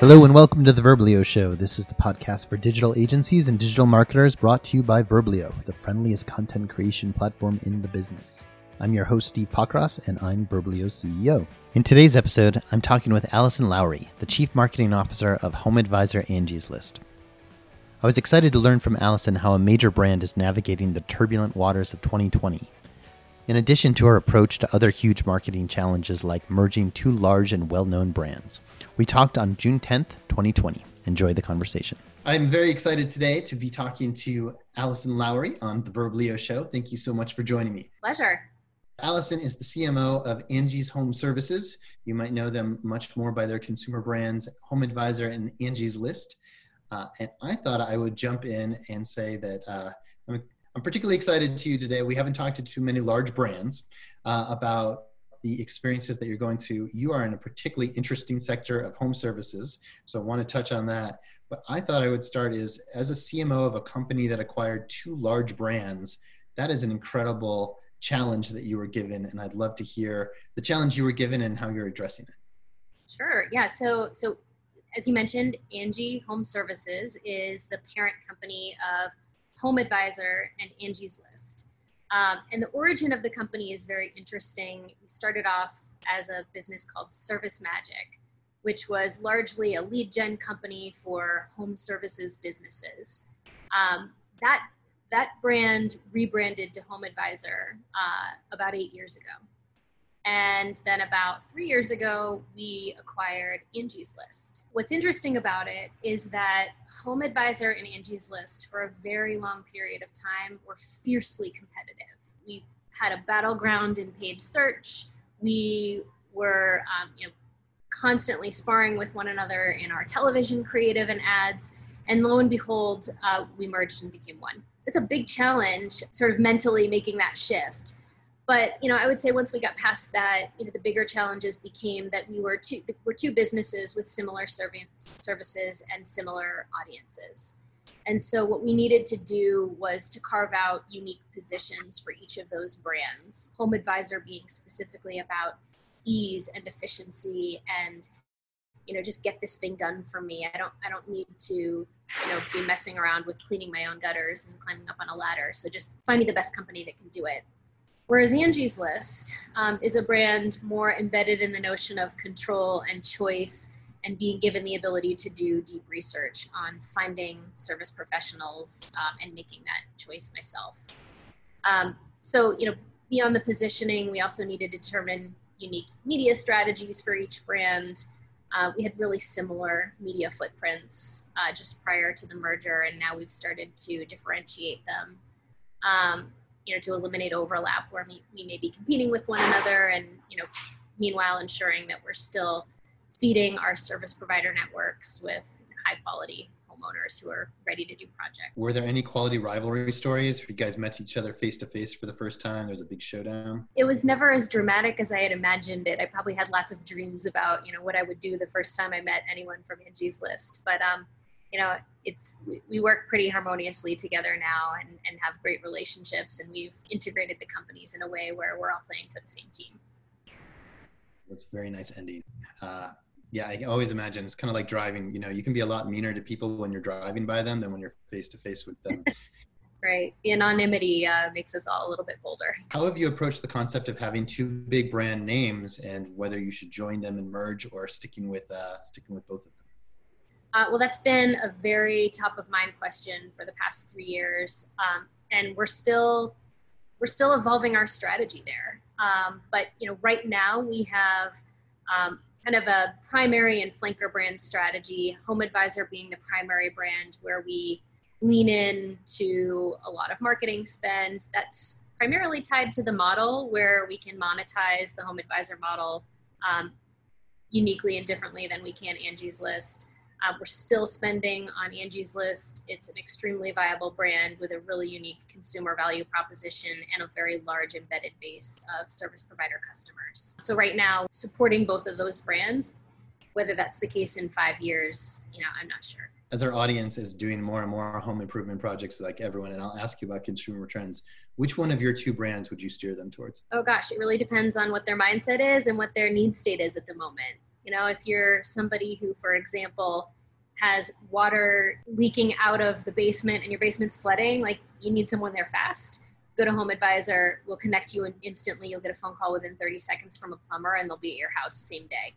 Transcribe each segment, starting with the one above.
Hello and welcome to the Verblio Show. This is the podcast for digital agencies and digital marketers brought to you by Verblio, the friendliest content creation platform in the business. I'm your host, Steve Pockross, and I'm Verblio's CEO. In today's episode, I'm talking with Allison Lowrie, the Chief Marketing Officer of Home Advisor Angie's List. I was excited to learn from Allison how a major brand is navigating the turbulent waters of 2020. In addition to our approach to other huge marketing challenges like merging two large and well known brands, we talked on June 10th, 2020. Enjoy the conversation. I'm very excited today to be talking to Allison Lowrie on the Verblio Show. Thank you so much for joining me. Pleasure. Allison is the CMO of Angie's Home Services. You might know them much more by their consumer brands, Home Advisor and Angie's List. Uh, and I thought I would jump in and say that uh, I'm, I'm, particularly excited to you today. We haven't talked to too many large brands uh, about the experiences that you're going to. You are in a particularly interesting sector of home services, so I want to touch on that. But I thought I would start is as a CMO of a company that acquired two large brands, that is an incredible challenge that you were given, and I'd love to hear the challenge you were given and how you're addressing it. Sure. Yeah. So so as you mentioned, Angie Home Services is the parent company of Home Advisor and Angie's List. Um, and the origin of the company is very interesting. We started off as a business called Service Magic, which was largely a lead gen company for home services businesses. Um, that that brand rebranded to Home Advisor uh, about eight years ago. And then about three years ago, we acquired Angie's List. What's interesting about it is that Home Advisor and Angie's List, for a very long period of time, were fiercely competitive. We had a battleground in paid search. We were, um, you know, constantly sparring with one another in our television creative and ads. And lo and behold, uh, we merged and became one. It's a big challenge, sort of mentally making that shift but you know i would say once we got past that you know the bigger challenges became that we were two we're two businesses with similar services and similar audiences. And so what we needed to do was to carve out unique positions for each of those brands home advisor being specifically about ease and efficiency and you know just get this thing done for me. I don't i don't need to you know be messing around with cleaning my own gutters and climbing up on a ladder. So just find me the best company that can do it Whereas Angie's List um, is a brand more embedded in the notion of control and choice and being given the ability to do deep research on finding service professionals um, and making that choice myself. Um, so, you know, beyond the positioning, we also need to determine unique media strategies for each brand. Uh, we had really similar media footprints uh, just prior to the merger, and now we've started to differentiate them. Um, you know, to eliminate overlap where we, we may be competing with one another and, you know, meanwhile ensuring that we're still feeding our service provider networks with high quality homeowners who are ready to do projects. Were there any quality rivalry stories? You guys met each other face to face for the first time. There was a big showdown. It was never as dramatic as I had imagined it. I probably had lots of dreams about, you know, what I would do the first time I met anyone from Angie's List. But um, you know, it's we work pretty harmoniously together now and, and have great relationships and we've integrated the companies in a way where we're all playing for the same team. That's a very nice ending uh, yeah i always imagine it's kind of like driving you know you can be a lot meaner to people when you're driving by them than when you're face to face with them. Right the anonymity uh, makes us all a little bit bolder. How have you approached the concept of having two big brand names and whether you should join them and merge or sticking with uh, sticking with both of them uh, well, that's been a very top of mind question for the past three years, um, and we're still we're still evolving our strategy there. Um, but you know, right now we have um, kind of a primary and flanker brand strategy. Home Advisor being the primary brand, where we lean in to a lot of marketing spend. That's primarily tied to the model where we can monetize the Home Advisor model um, uniquely and differently than we can Angie's List. Uh, we're still spending on Angie's List. It's an extremely viable brand with a really unique consumer value proposition and a very large embedded base of service provider customers. So right now, supporting both of those brands, whether that's the case in five years, you know, I'm not sure. As our audience is doing more and more home improvement projects like everyone, and I'll ask you about consumer trends, which one of your two brands would you steer them towards? Oh gosh, it really depends on what their mindset is and what their need state is at the moment You know, if you're somebody who, for example, has water leaking out of the basement and your basement's flooding, like you need someone there fast. Go to Home Advisor, we'll connect you and instantly. You'll get a phone call within 30 seconds from a plumber and they'll be at your house same day.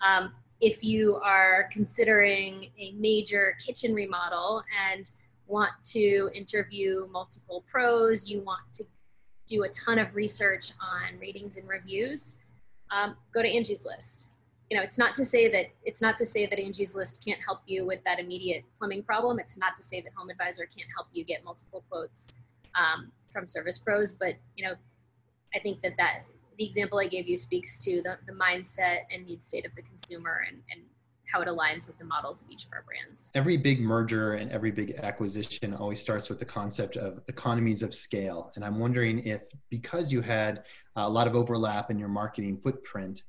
Um, if you are considering a major kitchen remodel and want to interview multiple pros, you want to do a ton of research on ratings and reviews, um, go to Angie's List. You know, it's not to say that it's not to say that Angie's List can't help you with that immediate plumbing problem. It's not to say that Home Advisor can't help you get multiple quotes um, from service pros, but you know, I think that that the example I gave you speaks to the, the mindset and need state of the consumer and, and how it aligns with the models of each of our brands. Every big merger and every big acquisition always starts with the concept of economies of scale. And I'm wondering if, because you had a lot of overlap in your marketing footprint,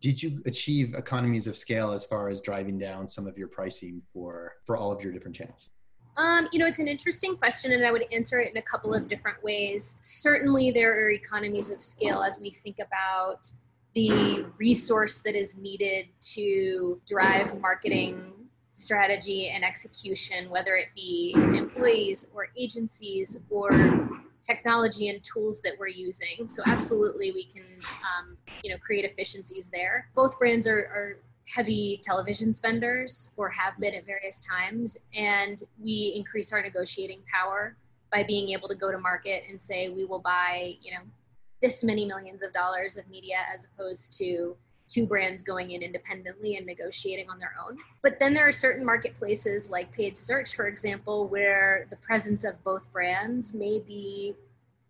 did you achieve economies of scale as far as driving down some of your pricing for, for all of your different channels? Um, you know, it's an interesting question, and I would answer it in a couple of different ways. Certainly, there are economies of scale as we think about the resource that is needed to drive marketing strategy and execution, whether it be employees or agencies or technology and tools that we're using. So absolutely, we can um, you know create efficiencies there. Both brands are, are heavy television spenders or have been at various times, and we increase our negotiating power by being able to go to market and say we will buy you know this many millions of dollars of media as opposed to two brands going in independently and negotiating on their own. But then there are certain marketplaces like paid search, for example, where the presence of both brands may be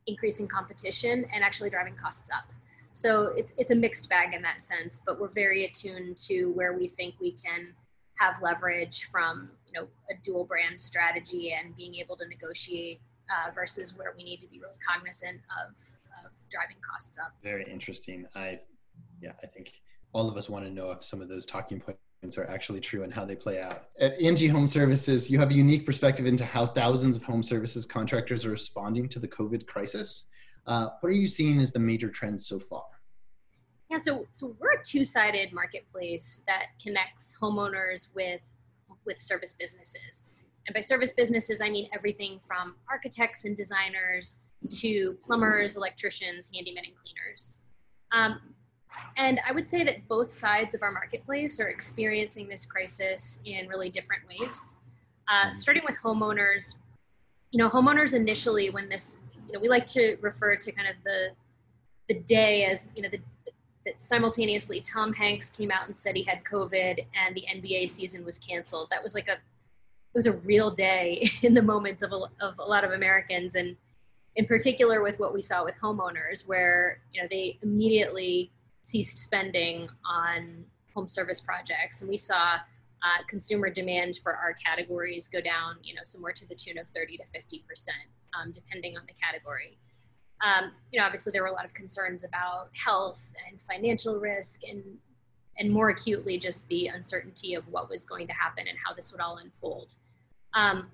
increasing competition and actually driving costs up. So it's it's a mixed bag in that sense, but we're very attuned to where we think we can have leverage from you know a dual brand strategy and being able to negotiate uh, versus where we need to be really cognizant of of driving costs up. Very interesting. I, yeah, I think all of us want to know if some of those talking points are actually true and how they play out. At Angie Home Services, you have a unique perspective into how thousands of home services contractors are responding to the COVID crisis. Uh, what are you seeing as the major trends so far? Yeah, so so we're a two-sided marketplace that connects homeowners with with service businesses. And by service businesses, I mean everything from architects and designers to plumbers, electricians, handymen, and cleaners. Um, and I would say that both sides of our marketplace are experiencing this crisis in really different ways. Uh, starting with homeowners, you know, homeowners initially, when this, you know, we like to refer to kind of the the day as, you know, the, that simultaneously Tom Hanks came out and said he had COVID and the NBA season was canceled. That was like a it was a real day in the moments of a, of a lot of Americans and in particular with what we saw with homeowners where you know they immediately ceased spending on home service projects. And we saw uh, consumer demand for our categories go down you know somewhere to the tune of 30 to 50 percent um, depending on the category. Um, you know obviously there were a lot of concerns about health and financial risk and and more acutely just the uncertainty of what was going to happen and how this would all unfold. Um,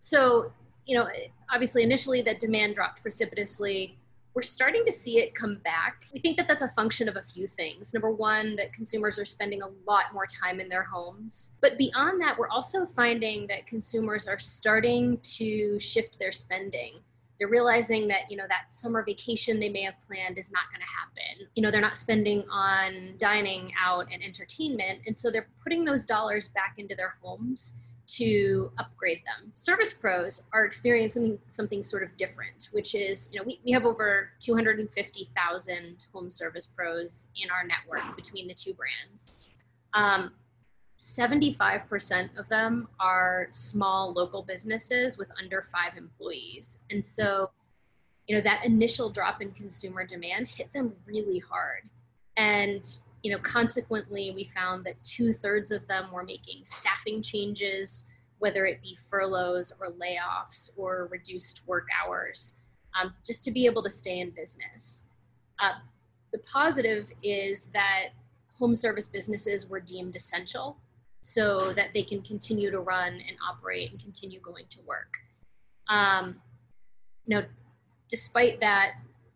so you know, obviously initially that demand dropped precipitously. We're starting to see it come back. We think that that's a function of a few things. Number one, that consumers are spending a lot more time in their homes. But beyond that, we're also finding that consumers are starting to shift their spending they're realizing that you know that summer vacation they may have planned is not going to happen you know they're not spending on dining out and entertainment and so they're putting those dollars back into their homes to upgrade them. Service pros are experiencing something sort of different, which is, you know, we, we have over 250,000 home service pros in our network between the two brands. Um, 75% of them are small local businesses with under five employees. And so, you know, that initial drop in consumer demand hit them really hard. And you know, consequently, we found that two thirds of them were making staffing changes, whether it be furloughs or layoffs or reduced work hours, um, just to be able to stay in business. Uh, the positive is that home service businesses were deemed essential so that they can continue to run and operate and continue going to work. Um, you know, despite that,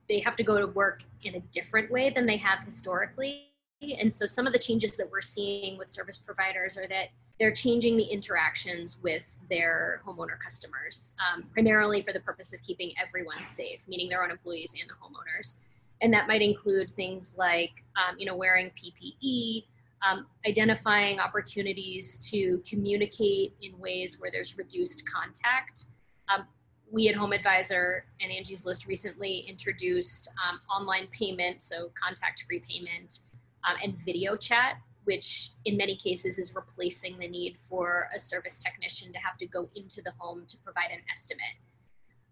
they have to go to work in a different way than they have historically And so some of the changes that we're seeing with service providers are that they're changing the interactions with their homeowner customers, um, primarily for the purpose of keeping everyone safe, meaning their own employees and the homeowners. And that might include things like, um, you know, wearing PPE, um, identifying opportunities to communicate in ways where there's reduced contact. Um, we at Home Advisor and Angie's List recently introduced um, online payment, so contact free payment, um, and video chat, which in many cases is replacing the need for a service technician to have to go into the home to provide an estimate.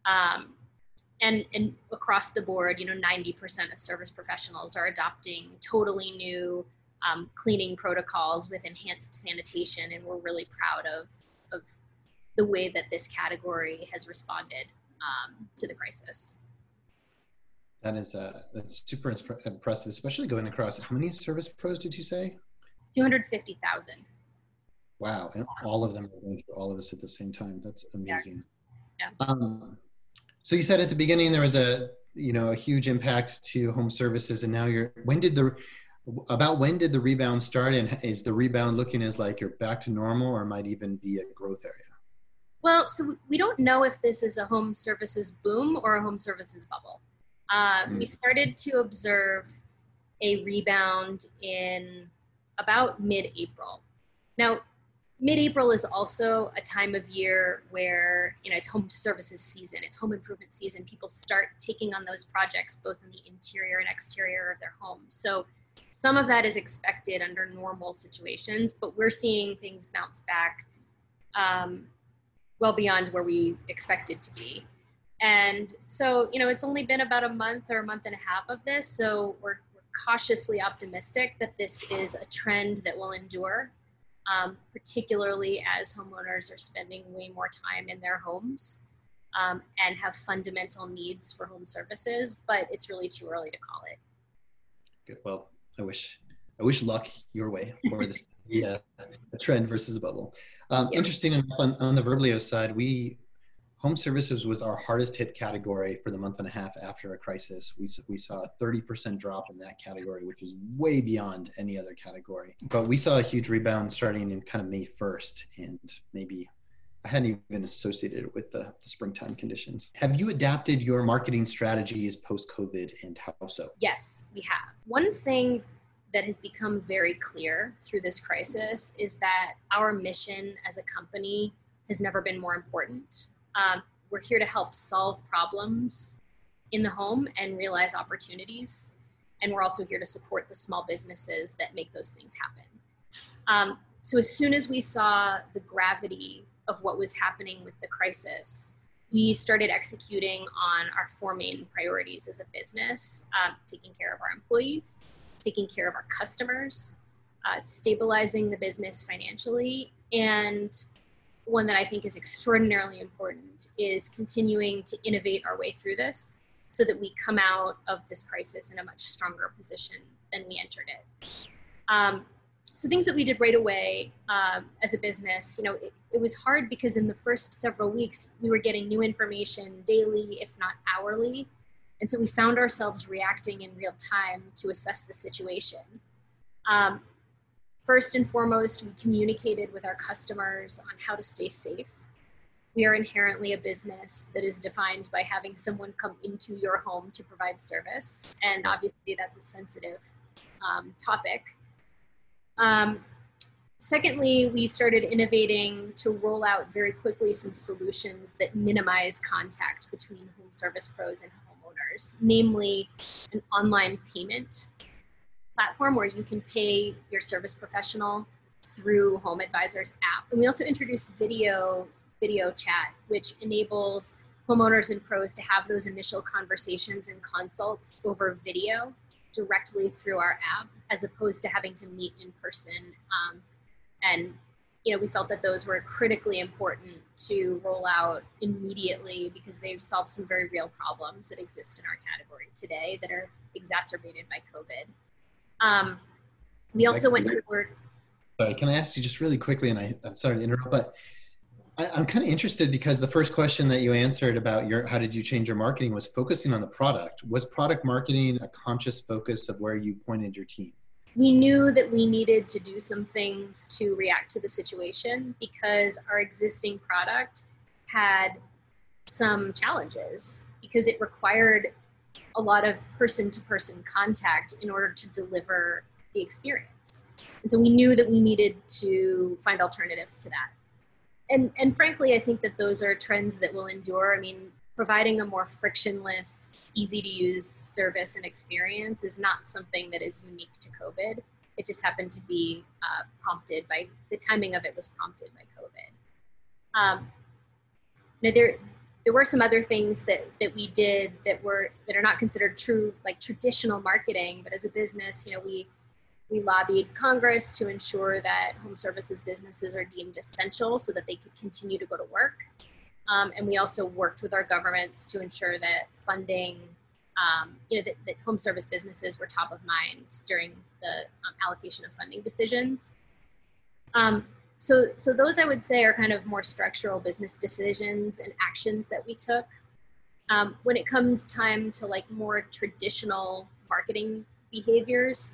Um, and, and across the board, you know, 90% of service professionals are adopting totally new um, cleaning protocols with enhanced sanitation, and we're really proud of, of the way that this category has responded um, to the crisis. That is uh, that's super impressive, especially going across. How many service pros did you say? Two hundred fifty thousand. Wow, and all of them are going through all of this at the same time. That's amazing. Yeah. yeah. Um, so you said at the beginning there was a you know a huge impact to home services, and now you're. When did the about when did the rebound start, and is the rebound looking as like you're back to normal, or might even be a growth area? Well, so we don't know if this is a home services boom or a home services bubble. Uh, mm. We started to observe a rebound in about mid April. Now, mid April is also a time of year where, you know, it's home services season, it's home improvement season. People start taking on those projects both in the interior and exterior of their homes. So, some of that is expected under normal situations, but we're seeing things bounce back um, well beyond where we expected to be. And so, you know, it's only been about a month or a month and a half of this. So we're, we're cautiously optimistic that this is a trend that will endure, um, particularly as homeowners are spending way more time in their homes um, and have fundamental needs for home services. But it's really too early to call it. Good. Well, I wish I wish luck your way for this yeah, a trend versus a bubble. Um, yeah. Interesting enough on, on the Verblio side, we home services was our hardest hit category for the month and a half after a crisis. We, we saw a 30% drop in that category, which is way beyond any other category. But we saw a huge rebound starting in kind of May 1st, and maybe I hadn't even associated it with the, the springtime conditions. Have you adapted your marketing strategies post COVID, and how so? Yes, we have. One thing that has become very clear through this crisis is that our mission as a company has never been more important um, we're here to help solve problems in the home and realize opportunities. And we're also here to support the small businesses that make those things happen. Um, so, as soon as we saw the gravity of what was happening with the crisis, we started executing on our four main priorities as a business um, taking care of our employees, taking care of our customers, uh, stabilizing the business financially, and one that I think is extraordinarily important is continuing to innovate our way through this so that we come out of this crisis in a much stronger position than we entered it. Um, so things that we did right away um, as a business, you know, it, it, was hard because in the first several weeks we were getting new information daily, if not hourly, and so we found ourselves reacting in real time to assess the situation. Um, First and foremost, we communicated with our customers on how to stay safe. We are inherently a business that is defined by having someone come into your home to provide service. And obviously, that's a sensitive um, topic. Um, secondly, we started innovating to roll out very quickly some solutions that minimize contact between home service pros and homeowners, namely an online payment platform where you can pay your service professional through Home Advisor's app. And we also introduced video video chat, which enables homeowners and pros to have those initial conversations and consults over video directly through our app, as opposed to having to meet in person. Um, and you know, we felt that those were critically important to roll out immediately because they've solved some very real problems that exist in our category today that are exacerbated by COVID. Um, we also went toward. Sorry, can I ask you just really quickly? And I, I'm sorry to interrupt, but I, am kind of interested because the first question that you answered about your how did you change your marketing was focusing on the product. Was product marketing a conscious focus of where you pointed your team? we knew that we needed to do some things to react to the situation because our existing product had some challenges because it required a lot of person to person contact in order to deliver the experience. And so we knew that we needed to find alternatives to that. And, and frankly, I think that those are trends that will endure. I mean, providing a more frictionless, easy to use service and experience is not something that is unique to COVID. It just happened to be uh, prompted by the timing of it was prompted by COVID. Um, now there, there were some other things that that we did that were that are not considered true like traditional marketing but as a business you know we we lobbied congress to ensure that home services businesses are deemed essential so that they could continue to go to work. Um, and we also worked with our governments to ensure that funding um, you know that, that, home service businesses were top of mind during the um, allocation of funding decisions. Um, so so those i would say are kind of more structural business decisions and actions that we took. Um, when it comes time to like more traditional marketing behaviors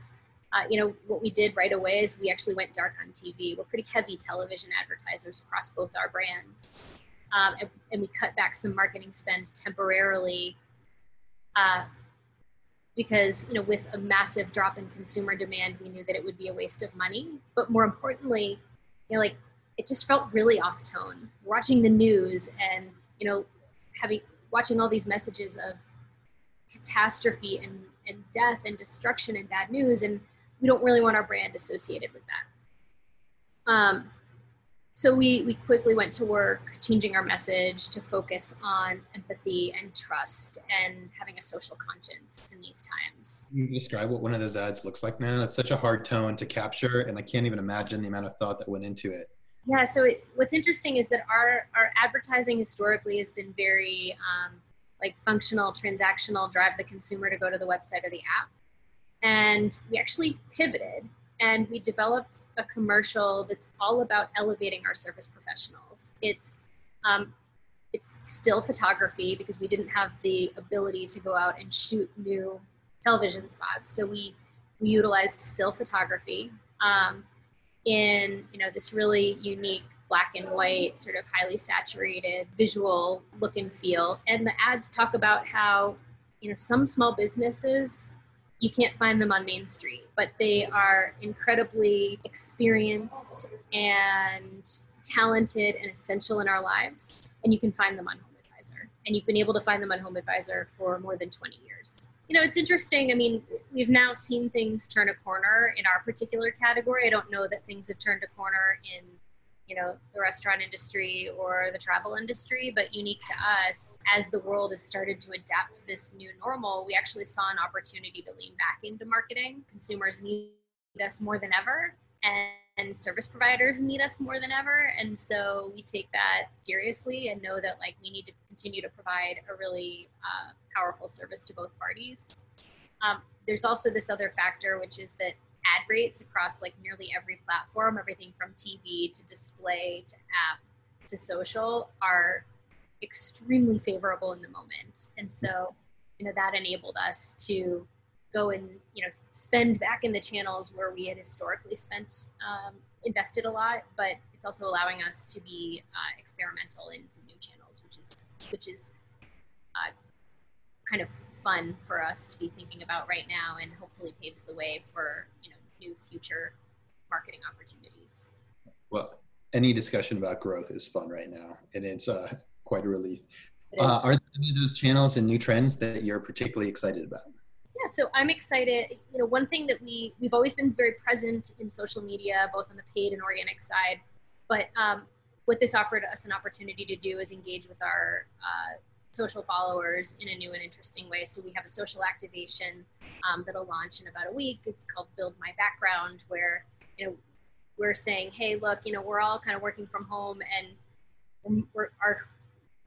uh, you know what we did right away is we actually went dark on tv we're pretty heavy television advertisers across both our brands. Um, and, and, we cut back some marketing spend temporarily uh, because you know with a massive drop in consumer demand we knew that it would be a waste of money. But more importantly you know, like it just felt really off tone. Watching the news and you know, having watching all these messages of catastrophe and, and death and destruction and bad news, and we don't really want our brand associated with that. Um, so we, we quickly went to work changing our message to focus on empathy and trust and having a social conscience in these times. Can you describe what one of those ads looks like now? It's such a hard tone to capture, and I can't even imagine the amount of thought that went into it. Yeah, so it, what's interesting is that our, our advertising historically has been very um, like functional, transactional, drive the consumer to go to the website or the app. And we actually pivoted and we developed a commercial that's all about elevating our service professionals. It's um, it's still photography because we didn't have the ability to go out and shoot new television spots, so we we utilized still photography um, in you know this really unique black and white, sort of highly saturated visual look and feel. And the ads talk about how you know some small businesses you can't find them on Main Street, but they are incredibly experienced and talented and essential in our lives. And you can find them on Home Advisor. And you've been able to find them on Home Advisor for more than 20 years. You know, it's interesting. I mean, we've now seen things turn a corner in our particular category. I don't know that things have turned a corner in you know the restaurant industry or the travel industry but unique to us as the world has started to adapt to this new normal we actually saw an opportunity to lean back into marketing. Consumers need us more than ever and, and service providers need us more than ever. And so we take that seriously and know that like we need to continue to provide a really uh, powerful service to both parties. Um, there's also this other factor which is that ad rates across like nearly every platform, everything from TV to display to app to social, are extremely favorable in the moment. And so, you know, that enabled us to go and, you know, spend back in the channels where we had historically spent, um, invested a lot, but it's also allowing us to be uh, experimental in some new channels, which is, which is uh, kind of fun for us to be thinking about right now and hopefully paves the way for you know new future marketing opportunities. Well any discussion about growth is fun right now and it's uh, quite a relief. Uh, are there any of those channels and new trends that you're particularly excited about? Yeah so i'm excited. You know one thing that we we've always been very present in social media both on the paid and organic side but um, what this offered us an opportunity to do is engage with our uh, social followers in a new and interesting way. So we have a social activation um, that'll launch in about a week. It's called Build My Background, where you know we're saying, hey, look, you know, we're all kind of working from home, and our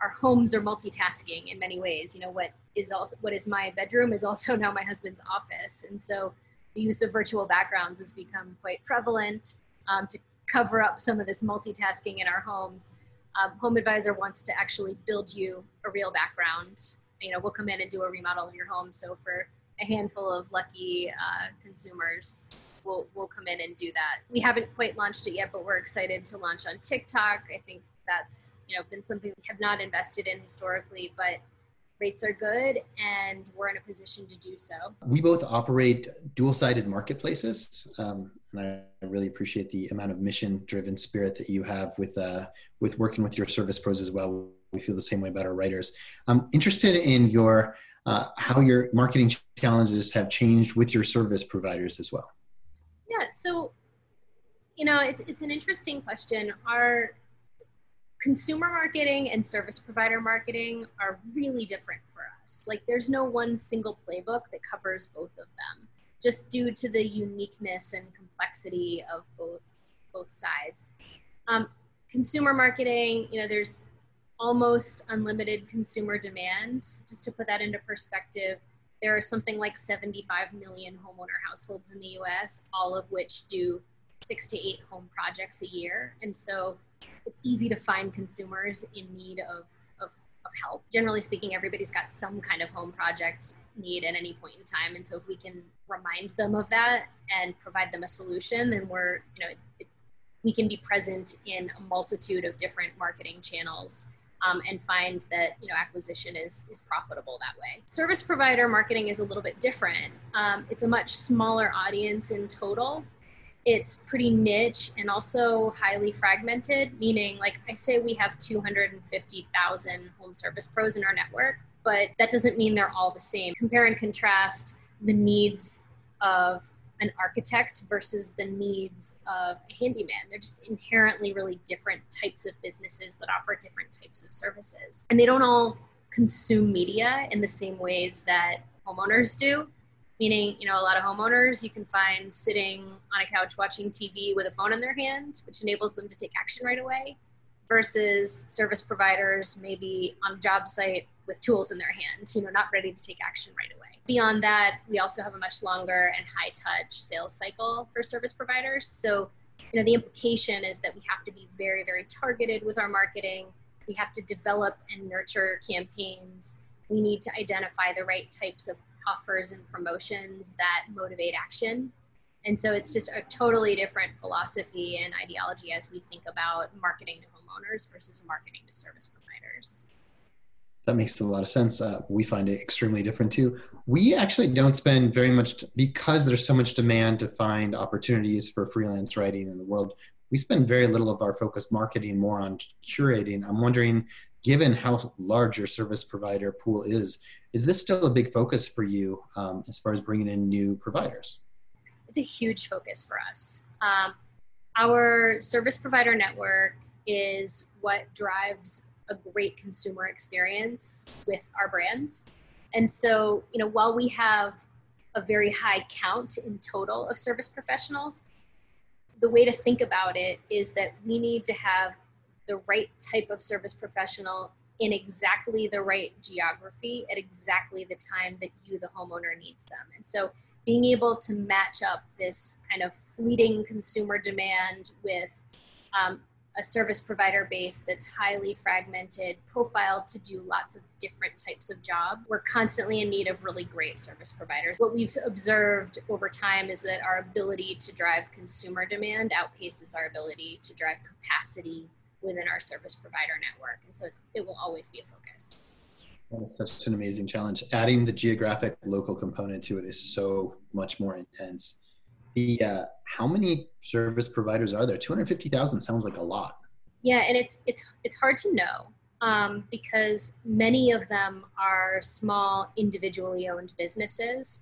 our homes are multitasking in many ways. You know, what is also what is my bedroom is also now my husband's office, and so the use of virtual backgrounds has become quite prevalent um, to cover up some of this multitasking in our homes um, Home Advisor wants to actually build you a real background. You know, we'll come in and do a remodel of your home. So for a handful of lucky uh, consumers, will, will come in and do that. We haven't quite launched it yet, but we're excited to launch on TikTok. I think that's you know been something we have not invested in historically, but rates are good and we're in a position to do so. We both operate dual sided marketplaces. Um, and I really appreciate the amount of mission driven spirit that you have with, uh, with working with your service pros as well. We feel the same way about our writers. I'm interested in your uh, how your marketing challenges have changed with your service providers as well. Yeah, so you know it's it's an interesting question. Our consumer marketing and service provider marketing are really different for us. Like there's no one single playbook that covers both of them, just due to the uniqueness and complexity of both both sides. Um, consumer marketing, you know, there's almost unlimited consumer demand. Just to put that into perspective, there are something like 75 million homeowner households in the US, all of which do six to eight home projects a year. And so it's easy to find consumers in need of, of, help. Generally speaking, everybody's got some kind of home project need at any point in time. And so if we can remind them of that and provide them a solution, then we're, you know, it, we can be present in a multitude of different marketing channels um, and find that you know acquisition is is profitable that way. Service provider marketing is a little bit different. Um, it's a much smaller audience in total. It's pretty niche and also highly fragmented. Meaning, like I say, we have 250,000 home service pros in our network, but that doesn't mean they're all the same. Compare and contrast the needs of an architect versus the needs of a handyman. They're just inherently really different types of businesses that offer different types of services. And they don't all consume media in the same ways that homeowners do. Meaning, you know, a lot of homeowners you can find sitting on a couch watching TV with a phone in their hand, which enables them to take action right away, versus service providers maybe on a job site with tools in their hands, you know, not ready to take action right away. Beyond that, we also have a much longer and high touch sales cycle for service providers. So, you know, the implication is that we have to be very, very targeted with our marketing. We have to develop and nurture campaigns. We need to identify the right types of offers and promotions that motivate action. And so it's just a totally different philosophy and ideology as we think about marketing to homeowners versus marketing to service providers. That makes a lot of sense. Uh, we find it extremely different too. We actually don't spend very much t- because there's so much demand to find opportunities for freelance writing in the world. We spend very little of our focus marketing more on curating. I'm wondering, given how large your service provider pool is, is this still a big focus for you um, as far as bringing in new providers? It's a huge focus for us. Um, our service provider network is what drives a great consumer experience with our brands. And so, you know, while we have a very high count in total of service professionals, the way to think about it is that we need to have the right type of service professional in exactly the right geography at exactly the time that you, the homeowner, needs them. And so being able to match up this kind of fleeting consumer demand with um, a service provider base that's highly fragmented, profiled to do lots of different types of job. We're constantly in need of really great service providers. What we've observed over time is that our ability to drive consumer demand outpaces our ability to drive capacity within our service provider network. And so it will always be a focus. That's such an amazing challenge. Adding the geographic local component to it is so much more intense the uh, how many service providers are there? Two hundred fifty thousand sounds like a lot. Yeah, and it's it's it's hard to know um, because many of them are small, individually owned businesses,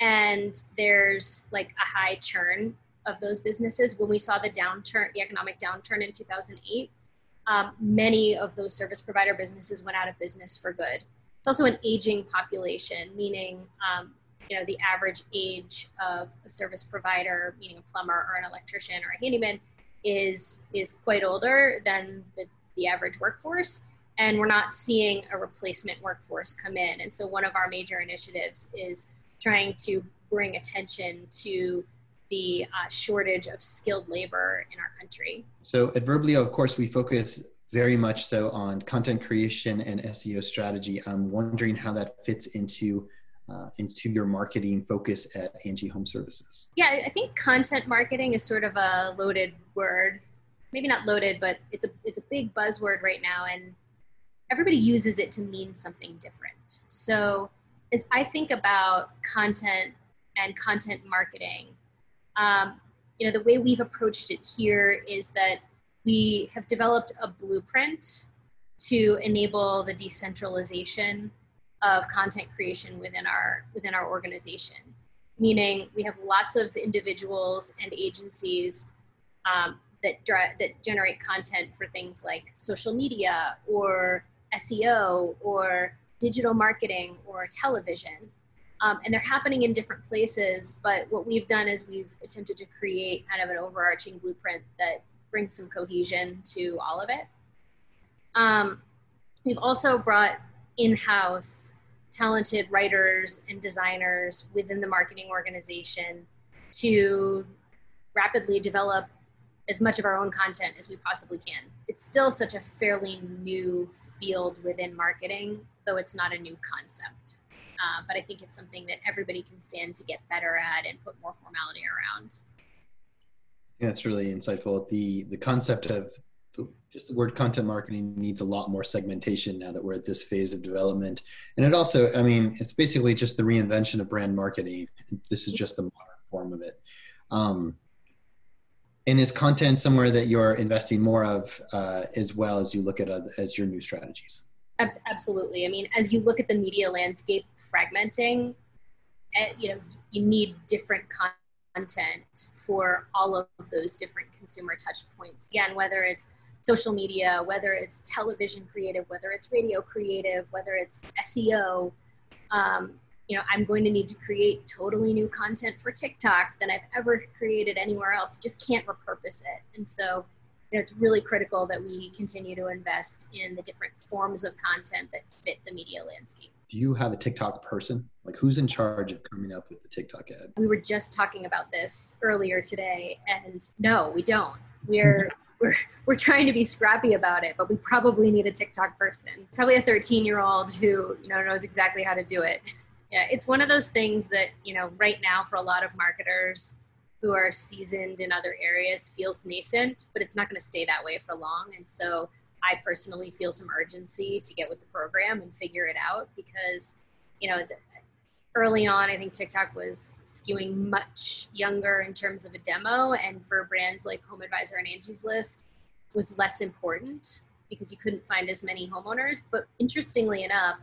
and there's like a high churn of those businesses. When we saw the downturn, the economic downturn in two thousand eight, um, many of those service provider businesses went out of business for good. It's also an aging population, meaning um, you know the average age of a service provider meaning a plumber or an electrician or a handyman is is quite older than the, the average workforce and we're not seeing a replacement workforce come in and so one of our major initiatives is trying to bring attention to the uh, shortage of skilled labor in our country so at verblio of course we focus very much so on content creation and seo strategy i'm wondering how that fits into uh, into your marketing focus at Angie Home Services? Yeah, I think content marketing is sort of a loaded word. Maybe not loaded, but it's a it's a big buzzword right now, and everybody uses it to mean something different. So, as I think about content and content marketing, um, you know, the way we've approached it here is that we have developed a blueprint to enable the decentralization of content creation within our within our organization meaning we have lots of individuals and agencies um, that that generate content for things like social media or SEO or digital marketing or television. Um, and they're happening in different places, but what we've done is we've attempted to create kind of an overarching blueprint that brings some cohesion to all of it. Um, we've also brought in-house talented writers and designers within the marketing organization to rapidly develop as much of our own content as we possibly can. It's still such a fairly new field within marketing, though it's not a new concept. Uh, but I think it's something that everybody can stand to get better at and put more formality around. Yeah, it's really insightful. The the concept of the, just the word content marketing needs a lot more segmentation now that we're at this phase of development. And it also, I mean, it's basically just the reinvention of brand marketing. This is just the modern form of it. Um, and is content somewhere that you're investing more of uh, as well as you look at other, as your new strategies? Absolutely. I mean, as you look at the media landscape fragmenting, eh, you know, you need different content for all of those different consumer touch points. Again, whether it's social media, whether it's television creative, whether it's radio creative, whether it's SEO, um, you know, I'm going to need to create totally new content for TikTok than I've ever created anywhere else. You just can't repurpose it. And so, it's really critical that we continue to invest in the different forms of content that fit the media landscape. Do you have a TikTok person? Like, who's in charge of coming up with the TikTok ad? We were just talking about this earlier today, and no, we don't. We're we're we're trying to be scrappy about it, but we probably need a TikTok person. Probably a 13 year old who you know knows exactly how to do it yeah, it's one of those things that, you know, right now for a lot of marketers who are seasoned in other areas feels nascent, but it's not going to stay that way for long. And so I personally feel some urgency to get with the program and figure it out because, you know, early on, I think TikTok was skewing much younger in terms of a demo. And for brands like Home Advisor and Angie's List, was less important because you couldn't find as many homeowners. But interestingly enough,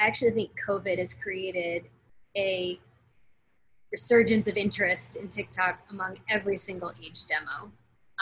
I actually think COVID has created a resurgence of interest in TikTok among every single age demo,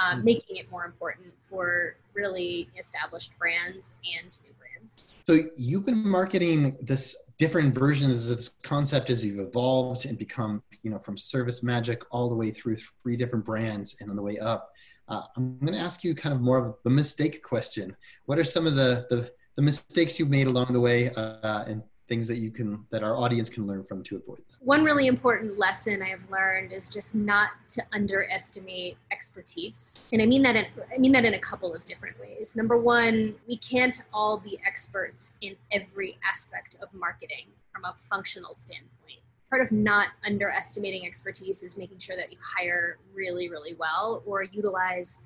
um, mm-hmm. making it more important for really established brands and new brands. So you've been marketing this different versions of this concept as you've evolved and become, you know, from Service Magic all the way through three different brands and on the way up. Uh, I'm going to ask you kind of more of the mistake question. What are some of the, the the mistakes you've made along the way uh, and things that you can that our audience can learn from to avoid that one really important lesson i have learned is just not to underestimate expertise. And i mean that in, i mean that in a couple of different ways. Number one we can't all be experts in every aspect of marketing from a functional standpoint. Part of not underestimating expertise is making sure that you hire really really well or utilize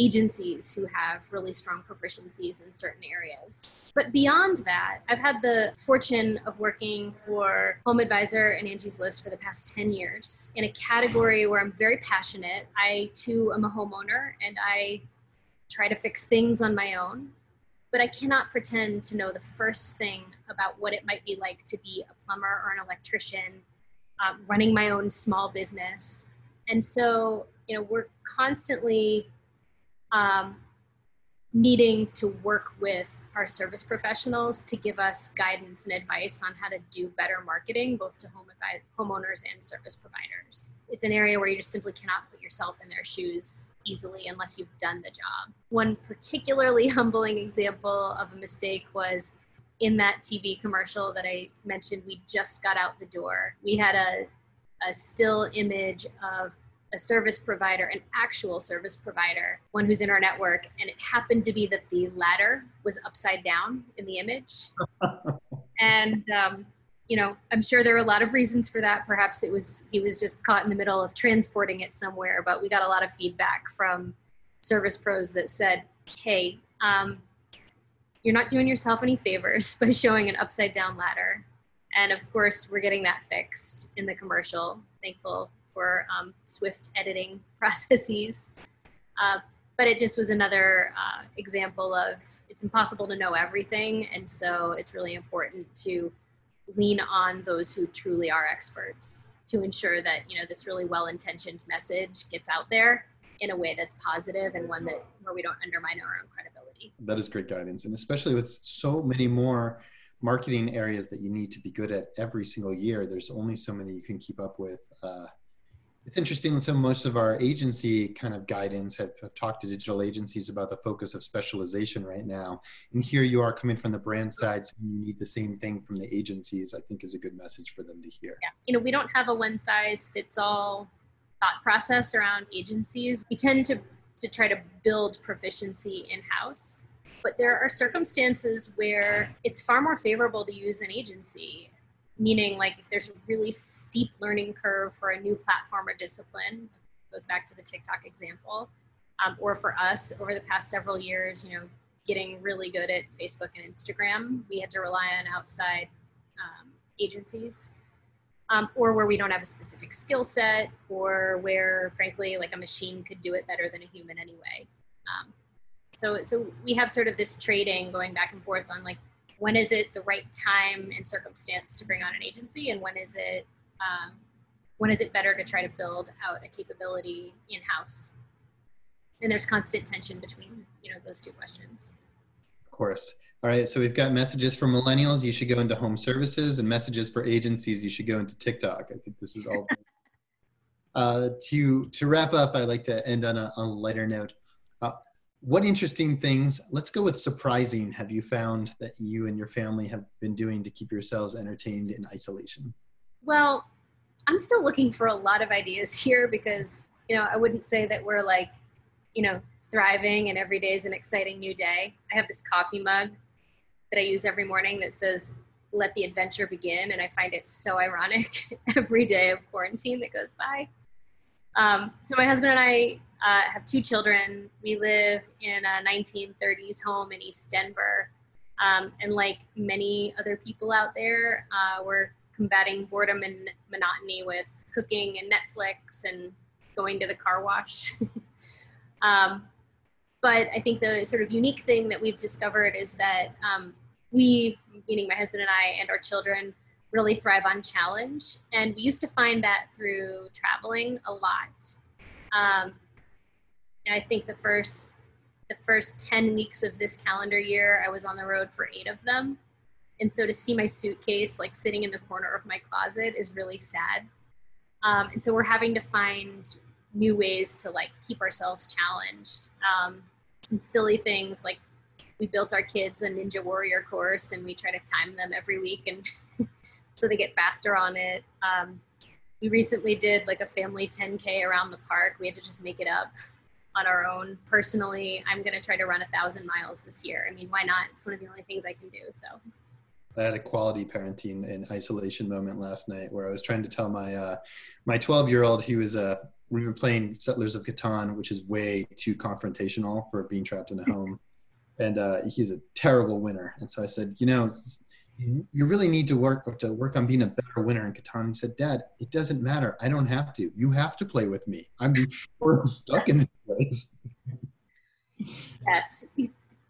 agencies who have really strong proficiencies in certain areas. But beyond that, I've had the fortune of working for Home Advisor and Angie's List for the past 10 years in a category where I'm very passionate. I too am a homeowner and I try to fix things on my own. But I cannot pretend to know the first thing about what it might be like to be a plumber or an electrician, uh, running my own small business. And so, you know, we're constantly um, needing to work with our service professionals to give us guidance and advice on how to do better marketing, both to home homeowners and service providers. It's an area where you just simply cannot put yourself in their shoes easily unless you've done the job. One particularly humbling example of a mistake was in that TV commercial that I mentioned, we just got out the door. We had a, a still image of a service provider, an actual service provider, one who's in our network, and it happened to be that the ladder was upside down in the image. and um, you know, I'm sure there are a lot of reasons for that. Perhaps it was he was just caught in the middle of transporting it somewhere. But we got a lot of feedback from service pros that said, "Hey, um, you're not doing yourself any favors by showing an upside down ladder." And of course, we're getting that fixed in the commercial. Thankful for um, swift editing processes. Uh, but it just was another uh, example of it's impossible to know everything, and so it's really important to lean on those who truly are experts to ensure that you know this really well-intentioned message gets out there in a way that's positive and one that where we don't undermine our own credibility that is great guidance and especially with so many more marketing areas that you need to be good at every single year there's only so many you can keep up with uh, it's interesting. So most of our agency kind of guidance have, have, talked to digital agencies about the focus of specialization right now. And here you are coming from the brand side, so you need the same thing from the agencies. I think is a good message for them to hear. Yeah, you know, we don't have a one size fits all thought process around agencies. We tend to to try to build proficiency in house. But there are circumstances where it's far more favorable to use an agency meaning like if there's a really steep learning curve for a new platform or discipline goes back to the tiktok example um, or for us over the past several years you know getting really good at facebook and instagram we had to rely on outside um, agencies um, or where we don't have a specific skill set or where frankly like a machine could do it better than a human anyway. Um, so so we have sort of this trading going back and forth on like when is it the right time and circumstance to bring on an agency and when is it um, when is it better to try to build out a capability in house and there's constant tension between you know those two questions. Of course. All right so we've got messages for millennials you should go into home services and messages for agencies you should go into tiktok. I think this is all uh, to to wrap up i'd like to end on a, on a lighter note what interesting things let's go with surprising. Have you found that you and your family have been doing to keep yourselves entertained in isolation? Well i'm still looking for a lot of ideas here because you know i wouldn't say that we're like you know thriving and every day is an exciting new day. I have this coffee mug that i use every morning that says let the adventure begin and i find it so ironic every day of quarantine that goes by um, so my husband and i uh, have two children. We live in a 1930s home in East Denver. Um, and like many other people out there, uh, we're combating boredom and monotony with cooking and Netflix and going to the car wash. um, but I think the sort of unique thing that we've discovered is that um, we, meaning my husband and I and our children, really thrive on challenge. And we used to find that through traveling a lot. Um, and I think the first the first 10 weeks of this calendar year, I was on the road for eight of them. And so to see my suitcase like sitting in the corner of my closet is really sad. Um, and so we're having to find new ways to like keep ourselves challenged. Um, some silly things like we built our kids a Ninja Warrior course and we try to time them every week and so they get faster on it. Um, we recently did like a family 10K around the park. We had to just make it up on our own. Personally, I'm going to try to run a thousand miles this year. I mean, why not? It's one of the only things I can do. So. I had a quality parenting and isolation moment last night where I was trying to tell my uh, my 12 year old he was uh, we were playing Settlers of Catan, which is way too confrontational for being trapped in a home, and uh, he's a terrible winner. And so I said, you know, you really need to work to work on being a better winner in Catan. He said, Dad, it doesn't matter. I don't have to. You have to play with me. I'm stuck in this place. Yes,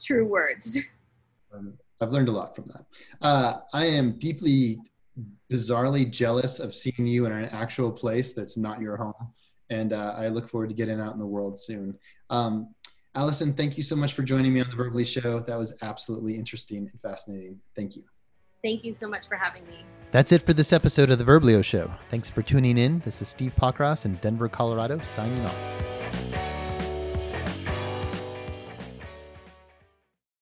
true words. Um, I've learned a lot from that. Uh, I am deeply, bizarrely jealous of seeing you in an actual place that's not your home. And uh, I look forward to getting out in the world soon. Um, Allison, thank you so much for joining me on the Verblio Show. That was absolutely interesting and fascinating. Thank you. Thank you so much for having me. That's it for this episode of The Verblio Show. Thanks for tuning in. This is Steve Pockross in Denver, Colorado, signing off.